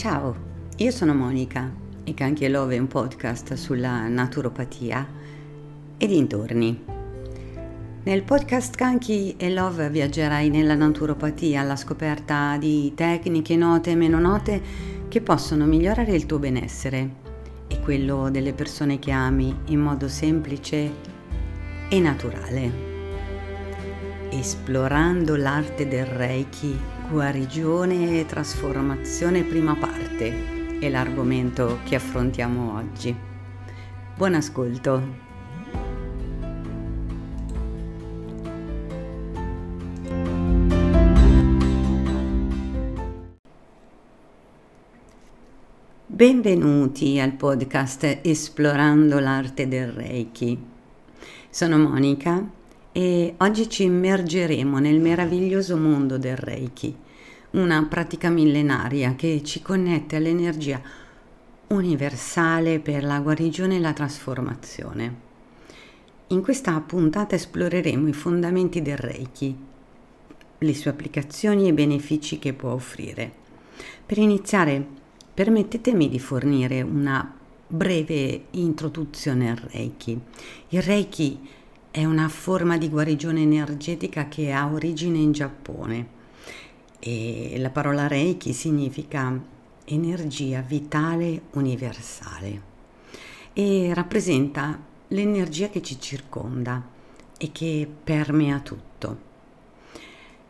Ciao, io sono Monica e Canchi e Love è un podcast sulla naturopatia e dintorni. Nel podcast Canchi e Love viaggerai nella naturopatia alla scoperta di tecniche note e meno note che possono migliorare il tuo benessere e quello delle persone che ami in modo semplice e naturale. Esplorando l'arte del Reiki Guarigione e trasformazione prima parte è l'argomento che affrontiamo oggi. Buon ascolto. Benvenuti al podcast Esplorando l'arte del Reiki. Sono Monica e oggi ci immergeremo nel meraviglioso mondo del Reiki, una pratica millenaria che ci connette all'energia universale per la guarigione e la trasformazione. In questa puntata esploreremo i fondamenti del Reiki, le sue applicazioni e i benefici che può offrire. Per iniziare, permettetemi di fornire una breve introduzione al Reiki. Il Reiki è una forma di guarigione energetica che ha origine in Giappone e la parola Reiki significa energia vitale universale e rappresenta l'energia che ci circonda e che permea tutto.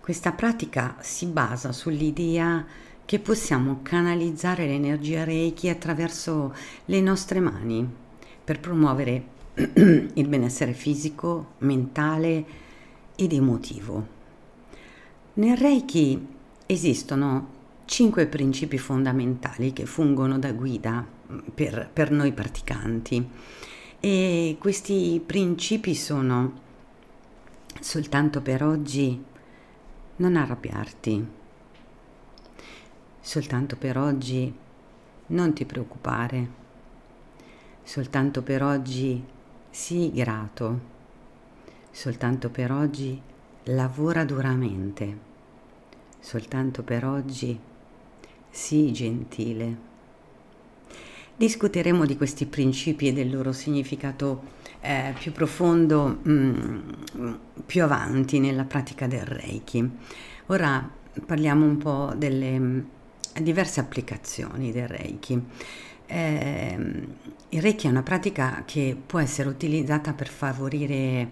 Questa pratica si basa sull'idea che possiamo canalizzare l'energia Reiki attraverso le nostre mani per promuovere il benessere fisico, mentale ed emotivo. Nel Reiki esistono cinque principi fondamentali che fungono da guida per, per noi praticanti. E questi principi sono soltanto per oggi non arrabbiarti, soltanto per oggi non ti preoccupare, soltanto per oggi Sii grato, soltanto per oggi lavora duramente, soltanto per oggi sii gentile. Discuteremo di questi principi e del loro significato eh, più profondo mh, mm, più avanti nella pratica del Reiki. Ora parliamo un po' delle mm, diverse applicazioni del Reiki. Eh, il Reiki è una pratica che può essere utilizzata per favorire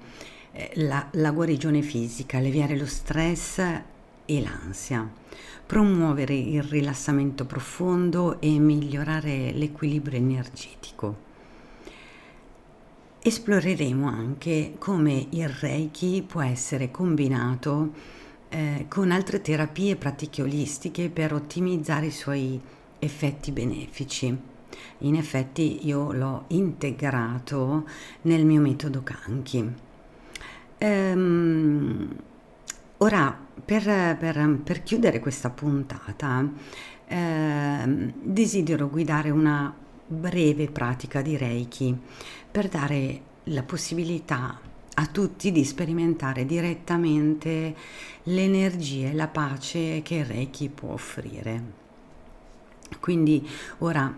eh, la, la guarigione fisica, alleviare lo stress e l'ansia, promuovere il rilassamento profondo e migliorare l'equilibrio energetico. Esploreremo anche come il Reiki può essere combinato eh, con altre terapie e pratiche olistiche per ottimizzare i suoi effetti benefici in effetti io l'ho integrato nel mio metodo Kanki. Ehm, ora, per, per, per, chiudere questa puntata, ehm, desidero guidare una breve pratica di Reiki per dare la possibilità a tutti di sperimentare direttamente l'energia e la pace che Reiki può offrire. Quindi ora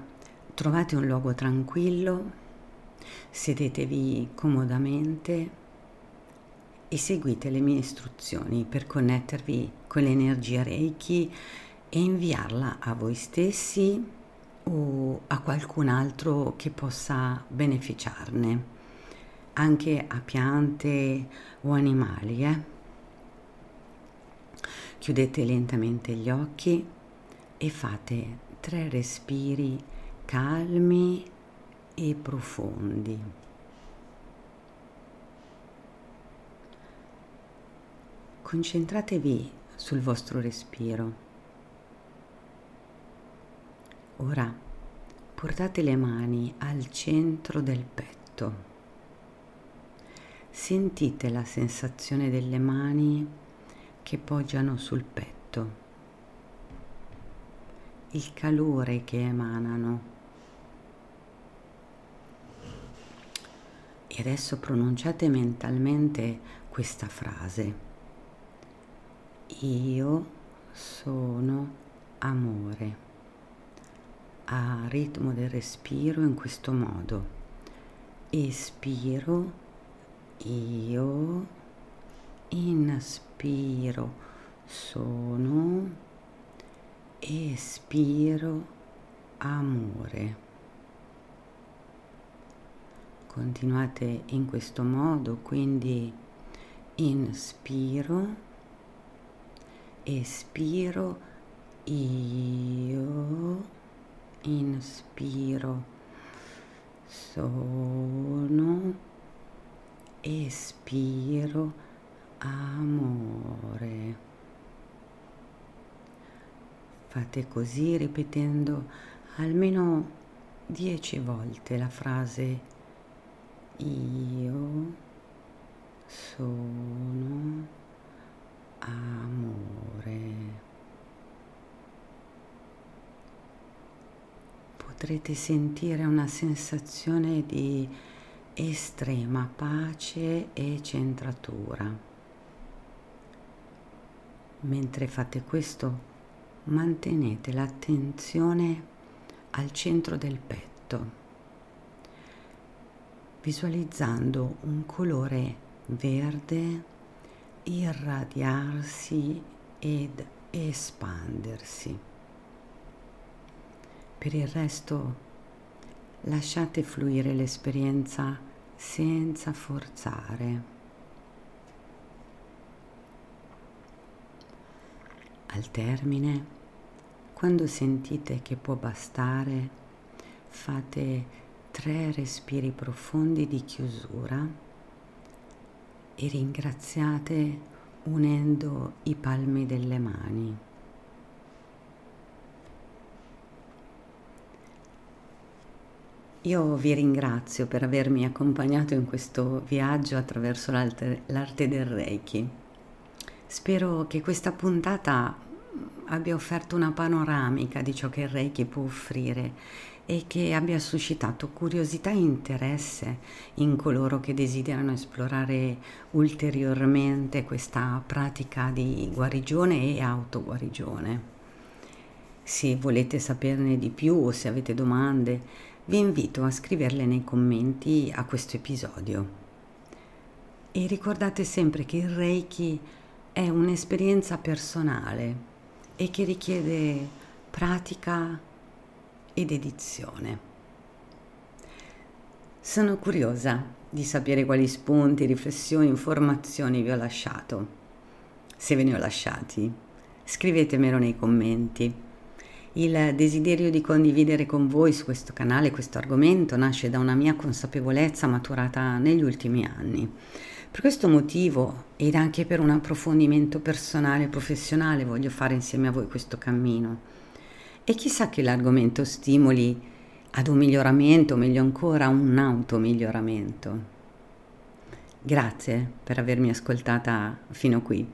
Trovate un luogo tranquillo, sedetevi comodamente e seguite le mie istruzioni per connettervi con l'energia Reiki e inviarla a voi stessi o a qualcun altro che possa beneficiarne, anche a piante o animali. Eh? Chiudete lentamente gli occhi e fate tre respiri calmi e profondi. Concentratevi sul vostro respiro. Ora portate le mani al centro del petto. Sentite la sensazione delle mani che poggiano sul petto, il calore che emanano E adesso pronunciate mentalmente questa frase. Io sono amore. a ritmo del respiro in questo modo. Espiro, io, inspiro, sono, espiro, amore. Continuate in questo modo, quindi inspiro, espiro, io, inspiro, sono, espiro, amore. Fate così ripetendo almeno dieci volte la frase io sono amore. Potrete sentire una sensazione di estrema pace e centratura. Mentre fate questo, mantenete l'attenzione al centro del petto visualizzando un colore verde irradiarsi ed espandersi. Per il resto lasciate fluire l'esperienza senza forzare. Al termine, quando sentite che può bastare, fate tre respiri profondi di chiusura e ringraziate unendo i palmi delle mani. Io vi ringrazio per avermi accompagnato in questo viaggio attraverso l'arte, l'arte del Reiki. Spero che questa puntata abbia offerto una panoramica di ciò che il Reiki può offrire e che abbia suscitato curiosità e interesse in coloro che desiderano esplorare ulteriormente questa pratica di guarigione e autoguarigione. Se volete saperne di più o se avete domande, vi invito a scriverle nei commenti a questo episodio. E ricordate sempre che il Reiki è un'esperienza personale e che richiede pratica ed edizione. Sono curiosa di sapere quali spunti, riflessioni, informazioni vi ho lasciato. Se ve ne ho lasciati, scrivetemelo nei commenti. Il desiderio di condividere con voi su questo canale questo argomento nasce da una mia consapevolezza maturata negli ultimi anni. Per questo motivo ed anche per un approfondimento personale e professionale voglio fare insieme a voi questo cammino e chissà che l'argomento stimoli ad un miglioramento, meglio ancora un automiglioramento. Grazie per avermi ascoltata fino qui.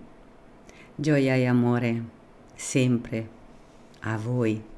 Gioia e amore sempre a voi.